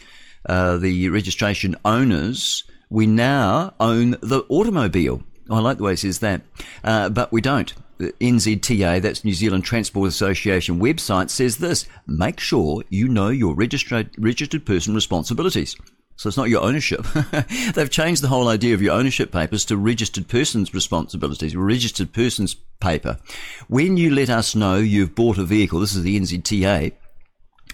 uh, the registration owners, we now own the automobile. I like the way it says that, uh, but we don't. The NZTA, that's New Zealand Transport Association website, says this: make sure you know your registered registered person responsibilities. So it's not your ownership. They've changed the whole idea of your ownership papers to registered person's responsibilities, registered person's paper. When you let us know you've bought a vehicle, this is the NZTA,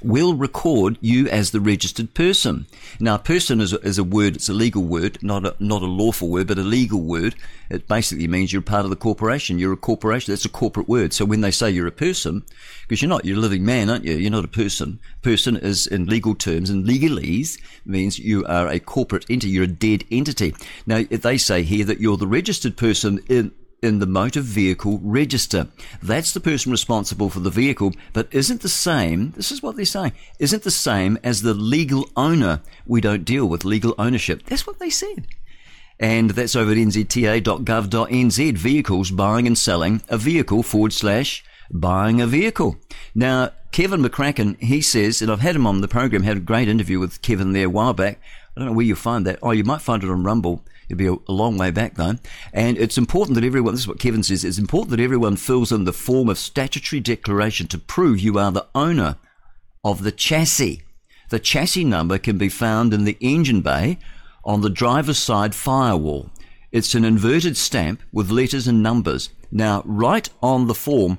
will record you as the registered person. Now, person is a, is a word, it's a legal word, not a, not a lawful word, but a legal word. It basically means you're part of the corporation. You're a corporation. That's a corporate word. So when they say you're a person, because you're not, you're a living man, aren't you? You're not a person. Person is in legal terms and legalese means you are a corporate entity. You're a dead entity. Now, they say here that you're the registered person in, in the motor vehicle register. That's the person responsible for the vehicle, but isn't the same, this is what they're saying, isn't the same as the legal owner. We don't deal with legal ownership. That's what they said. And that's over at nzta.gov.nz, vehicles buying and selling a vehicle forward slash buying a vehicle. Now, Kevin McCracken, he says, and I've had him on the program, had a great interview with Kevin there a while back. I don't know where you find that. Oh, you might find it on Rumble. It'll be a, a, long way back though. And it's important that everyone, this is what Kevin says, it's important that everyone fills in the form of statutory declaration to prove you are the owner of the chassis. The chassis number can be found in the engine bay on the driver's side firewall. It's an inverted stamp with letters and numbers. Now, write on the form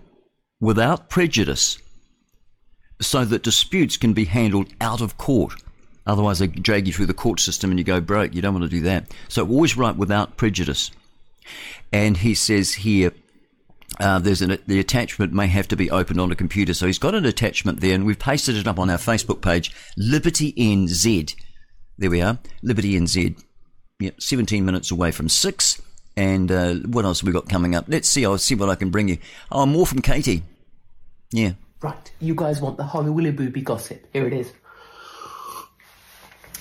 without prejudice so that disputes can be handled out of court. Otherwise, they drag you through the court system and you go broke. You don't want to do that. So always write without prejudice. And he says here, uh, there's an, the attachment may have to be opened on a computer. So he's got an attachment there, and we've pasted it up on our Facebook page, Liberty NZ. There we are, Liberty NZ. Yep, 17 minutes away from six. And uh, what else have we got coming up? Let's see. I'll see what I can bring you. Oh, more from Katie. Yeah. Right. You guys want the Holly Willy Booby gossip? Here it is.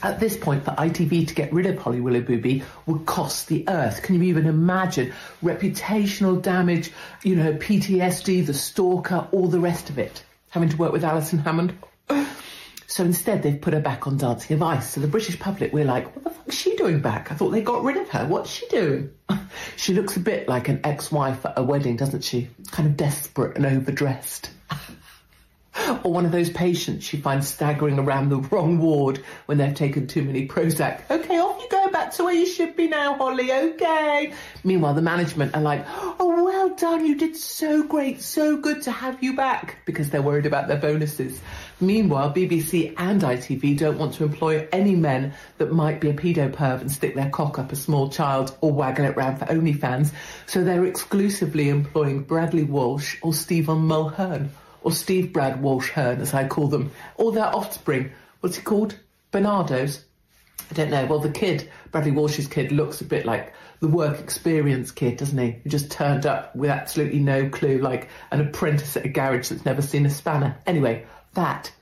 At this point, for ITV to get rid of Holly Willoughby would cost the earth. Can you even imagine? Reputational damage, you know, PTSD, the stalker, all the rest of it. Having to work with Alison Hammond. So instead, they've put her back on Dancing on Ice. So the British public, we're like, what the fuck is she doing back? I thought they got rid of her. What's she doing? she looks a bit like an ex-wife at a wedding, doesn't she? Kind of desperate and overdressed. or one of those patients she finds staggering around the wrong ward when they've taken too many Prozac. Okay, off you go back to where you should be now, Holly, okay. Meanwhile, the management are like, oh, well done, you did so great, so good to have you back, because they're worried about their bonuses. Meanwhile, BBC and ITV don't want to employ any men that might be a pedo perv and stick their cock up a small child or waggle it round for OnlyFans, so they're exclusively employing Bradley Walsh or Stephen Mulhern or Steve Brad Walsh Hearn, as I call them, or their offspring. What's he called? Bernardo's? I don't know. Well, the kid, Bradley Walsh's kid, looks a bit like the work experience kid, doesn't he? Who just turned up with absolutely no clue, like an apprentice at a garage that's never seen a spanner. Anyway, that,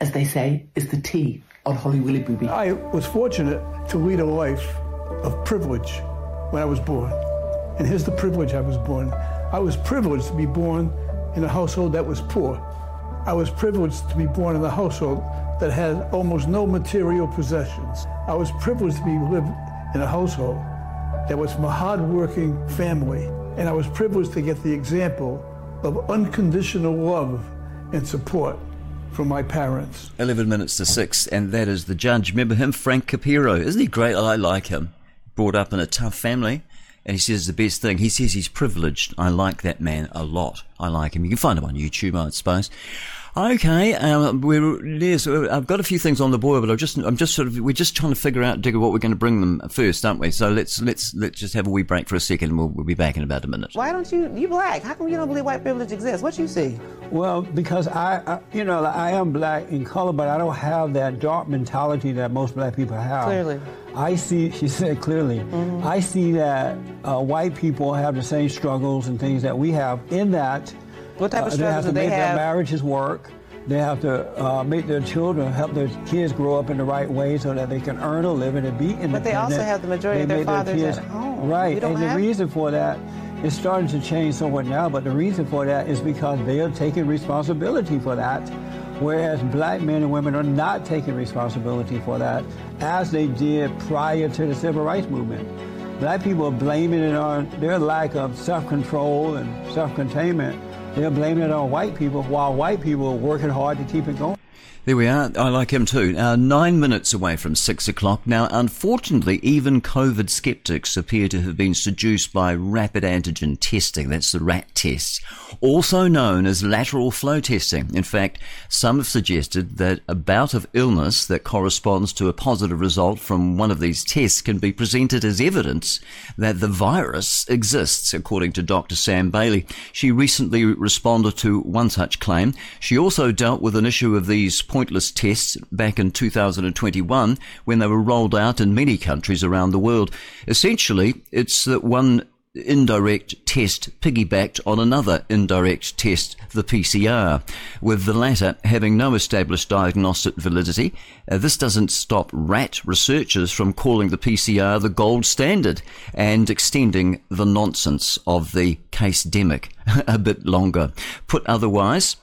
as they say, is the tea on Holly Willy Booby. I was fortunate to lead a life of privilege when I was born. And here's the privilege I was born. I was privileged to be born in a household that was poor. I was privileged to be born in a household that had almost no material possessions. I was privileged to be live in a household that was from a hardworking family, and I was privileged to get the example of unconditional love and support from my parents. 11 minutes to 6, and that is the judge. Remember him, Frank Caprio. Isn't he great? I like him. Brought up in a tough family. And he says the best thing. He says he's privileged. I like that man a lot. I like him. You can find him on YouTube, I suppose. Okay, um, we're yes, I've got a few things on the board, but I'm just I'm just sort of we're just trying to figure out Digger what we're going to bring them first, aren't we? So let's let's let's just have a wee break for a second, and we'll, we'll be back in about a minute. Why don't you? You black? How come you don't believe white privilege exists? What you see? Well, because I, I you know, I am black in color, but I don't have that dark mentality that most black people have. Clearly. I see, she said clearly, Mm-hmm. I see that uh, white people have the same struggles and things that we have in that What type of uh, they have struggles to do they make their marriages work. They have to uh, make their children, help their kids grow up in the right way so that they can earn a living and be independent. But they also have the majority of their fathers kids- at home. Right, and the reason for that is starting to change somewhat now, but the reason for that is because they are taking responsibility for that, whereas black men and women are not taking responsibility for that, as they did prior to the civil rights movement. Black people are blaming it on their lack of self-control and self-containment. They're blaming it on white people, while white people are working hard to keep it going. There we are. I like him too. Uh, nine minutes away from six o'clock. Now, unfortunately, even COVID skeptics appear to have been seduced by rapid antigen testing. That's the RAT test, also known as lateral flow testing. In fact, some have suggested that a bout of illness that corresponds to a positive result from one of these tests can be presented as evidence that the virus exists, according to Dr. Sam Bailey. She recently responded to one such claim. She also dealt with an issue of these pointless tests back in 2021 when they were rolled out in many countries around the world. Essentially, it's that one indirect test piggybacked on another indirect test, the PCR, with the latter having no established diagnostic validity. Uh, this doesn't stop rat researchers from calling the PCR the gold standard and extending the nonsense of the case demic a bit longer. Put otherwise,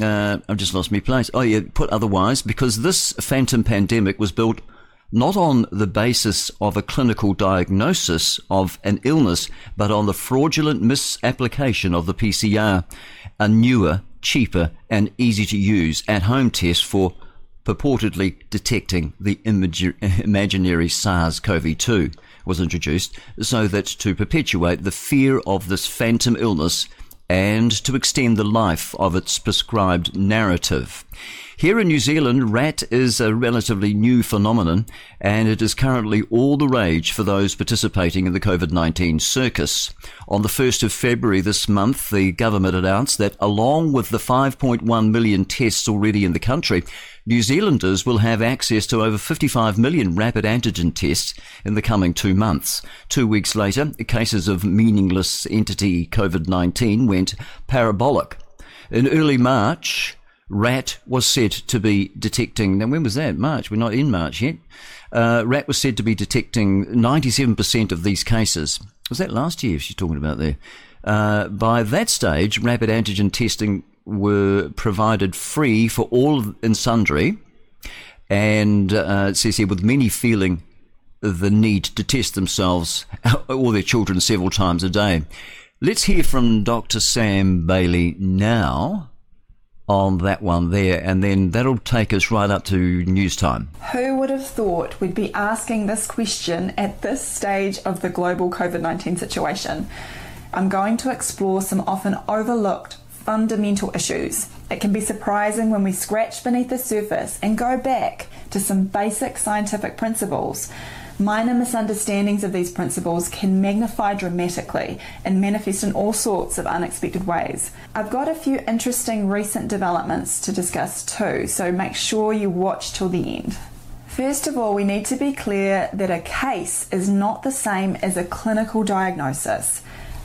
uh, I've just lost my place. Oh yeah, put otherwise, because this phantom pandemic was built not on the basis of a clinical diagnosis of an illness, but on the fraudulent misapplication of the PCR, a newer, cheaper, and easy to use at home test for purportedly detecting the imagi- imaginary SARS CoV 2 was introduced so that to perpetuate the fear of this phantom illness and to extend the life of its prescribed narrative. Here in New Zealand, rat is a relatively new phenomenon, and it is currently all the rage for those participating in the COVID 19 circus. On the 1st of February this month, the government announced that along with the 5.1 million tests already in the country, New Zealanders will have access to over 55 million rapid antigen tests in the coming two months. Two weeks later, cases of meaningless entity COVID 19 went parabolic. In early March, RAT was said to be detecting. Now, when was that? March. We're not in March yet. Uh, RAT was said to be detecting 97% of these cases. Was that last year she's talking about there? Uh, by that stage, rapid antigen testing were provided free for all and sundry. And uh, it says here, with many feeling the need to test themselves or their children several times a day. Let's hear from Dr. Sam Bailey now on that one there, and then that'll take us right up to news time. Who would have thought we'd be asking this question at this stage of the global COVID 19 situation? I'm going to explore some often overlooked fundamental issues. It can be surprising when we scratch beneath the surface and go back to some basic scientific principles. Minor misunderstandings of these principles can magnify dramatically and manifest in all sorts of unexpected ways. I've got a few interesting recent developments to discuss too, so make sure you watch till the end. First of all, we need to be clear that a case is not the same as a clinical diagnosis.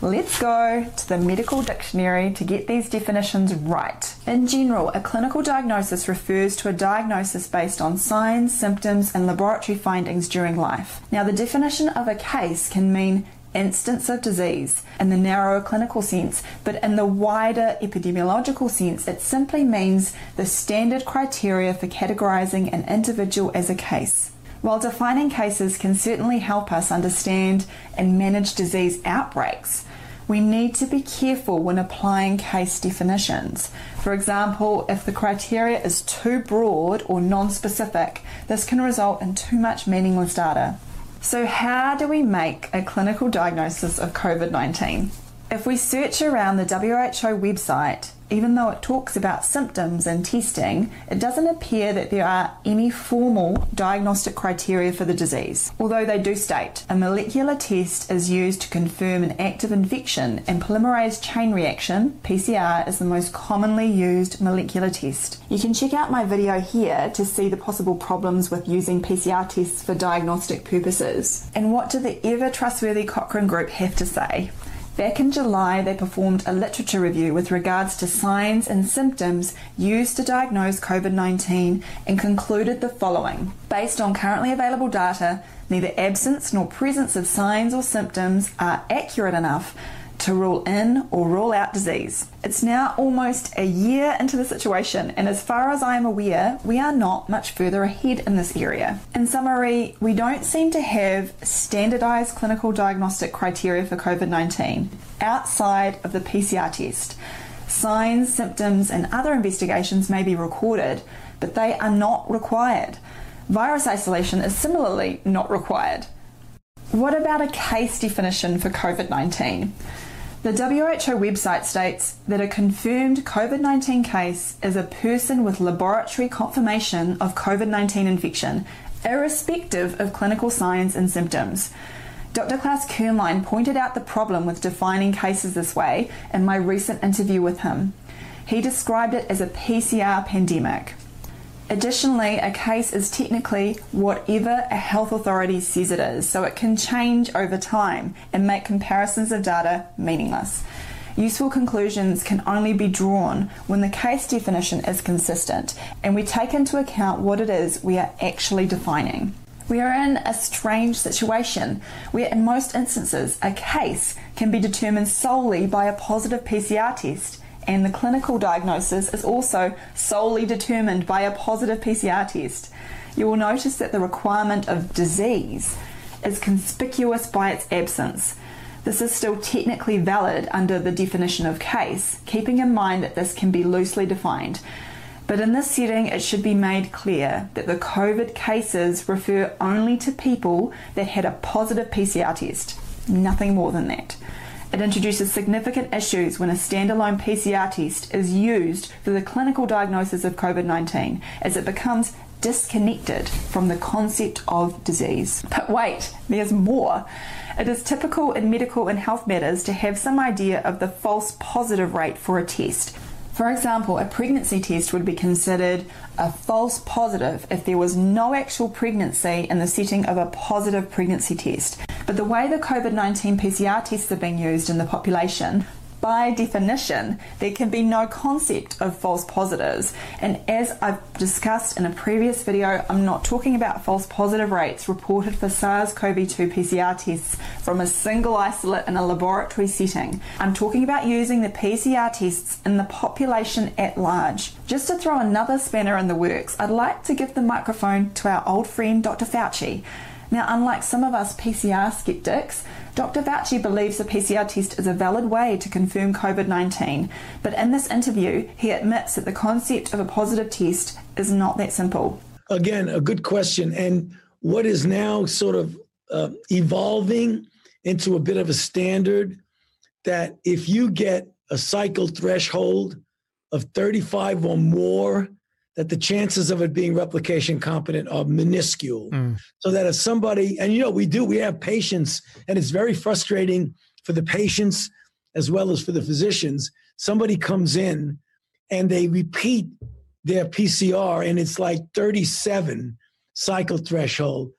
Let's go to the medical dictionary to get these definitions right. In general, a clinical diagnosis refers to a diagnosis based on signs, symptoms, and laboratory findings during life. Now, the definition of a case can mean instance of disease in the narrower clinical sense, but in the wider epidemiological sense, it simply means the standard criteria for categorizing an individual as a case. While defining cases can certainly help us understand and manage disease outbreaks, we need to be careful when applying case definitions. For example, if the criteria is too broad or non specific, this can result in too much meaningless data. So, how do we make a clinical diagnosis of COVID 19? If we search around the WHO website, even though it talks about symptoms and testing, it doesn't appear that there are any formal diagnostic criteria for the disease. Although they do state a molecular test is used to confirm an active infection, and polymerase chain reaction, PCR, is the most commonly used molecular test. You can check out my video here to see the possible problems with using PCR tests for diagnostic purposes. And what do the ever trustworthy Cochrane Group have to say? Back in July, they performed a literature review with regards to signs and symptoms used to diagnose COVID 19 and concluded the following. Based on currently available data, neither absence nor presence of signs or symptoms are accurate enough to rule in or rule out disease. It's now almost a year into the situation, and as far as I am aware, we are not much further ahead in this area. In summary, we don't seem to have standardized clinical diagnostic criteria for COVID 19 outside of the PCR test. Signs, symptoms, and other investigations may be recorded, but they are not required. Virus isolation is similarly not required. What about a case definition for COVID 19? The WHO website states that a confirmed COVID 19 case is a person with laboratory confirmation of COVID 19 infection, irrespective of clinical signs and symptoms. Dr. Klaus Köhnlein pointed out the problem with defining cases this way in my recent interview with him. He described it as a PCR pandemic. Additionally, a case is technically whatever a health authority says it is, so it can change over time and make comparisons of data meaningless. Useful conclusions can only be drawn when the case definition is consistent and we take into account what it is we are actually defining. We are in a strange situation where, in most instances, a case can be determined solely by a positive PCR test and the clinical diagnosis is also solely determined by a positive PCR test. You will notice that the requirement of disease is conspicuous by its absence. This is still technically valid under the definition of case, keeping in mind that this can be loosely defined. But in this setting, it should be made clear that the COVID cases refer only to people that had a positive PCR test, nothing more than that. It introduces significant issues when a standalone PCR test is used for the clinical diagnosis of COVID 19, as it becomes disconnected from the concept of disease. But wait, there's more. It is typical in medical and health matters to have some idea of the false positive rate for a test. For example, a pregnancy test would be considered a false positive if there was no actual pregnancy in the setting of a positive pregnancy test. But the way the COVID 19 PCR tests are being used in the population by definition, there can be no concept of false positives. And as I've discussed in a previous video, I'm not talking about false positive rates reported for SARS CoV 2 PCR tests from a single isolate in a laboratory setting. I'm talking about using the PCR tests in the population at large. Just to throw another spanner in the works, I'd like to give the microphone to our old friend Dr. Fauci. Now, unlike some of us PCR skeptics, Dr. Fauci believes the PCR test is a valid way to confirm COVID 19, but in this interview, he admits that the concept of a positive test is not that simple. Again, a good question. And what is now sort of uh, evolving into a bit of a standard that if you get a cycle threshold of 35 or more, that the chances of it being replication competent are minuscule. Mm. So that if somebody, and you know, we do, we have patients, and it's very frustrating for the patients as well as for the physicians. Somebody comes in and they repeat their PCR, and it's like 37 cycle threshold.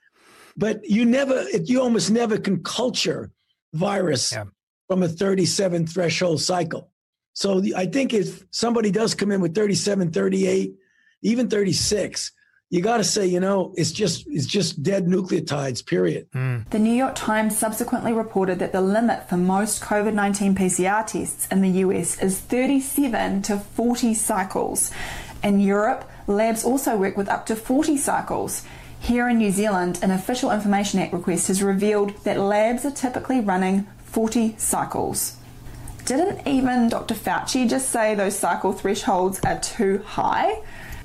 But you never, you almost never can culture virus yeah. from a 37 threshold cycle. So I think if somebody does come in with 37, 38, even 36, you got to say, you know, it's just it's just dead nucleotides. Period. Mm. The New York Times subsequently reported that the limit for most COVID 19 PCR tests in the US is 37 to 40 cycles. In Europe, labs also work with up to 40 cycles. Here in New Zealand, an Official Information Act request has revealed that labs are typically running 40 cycles. Didn't even Dr. Fauci just say those cycle thresholds are too high?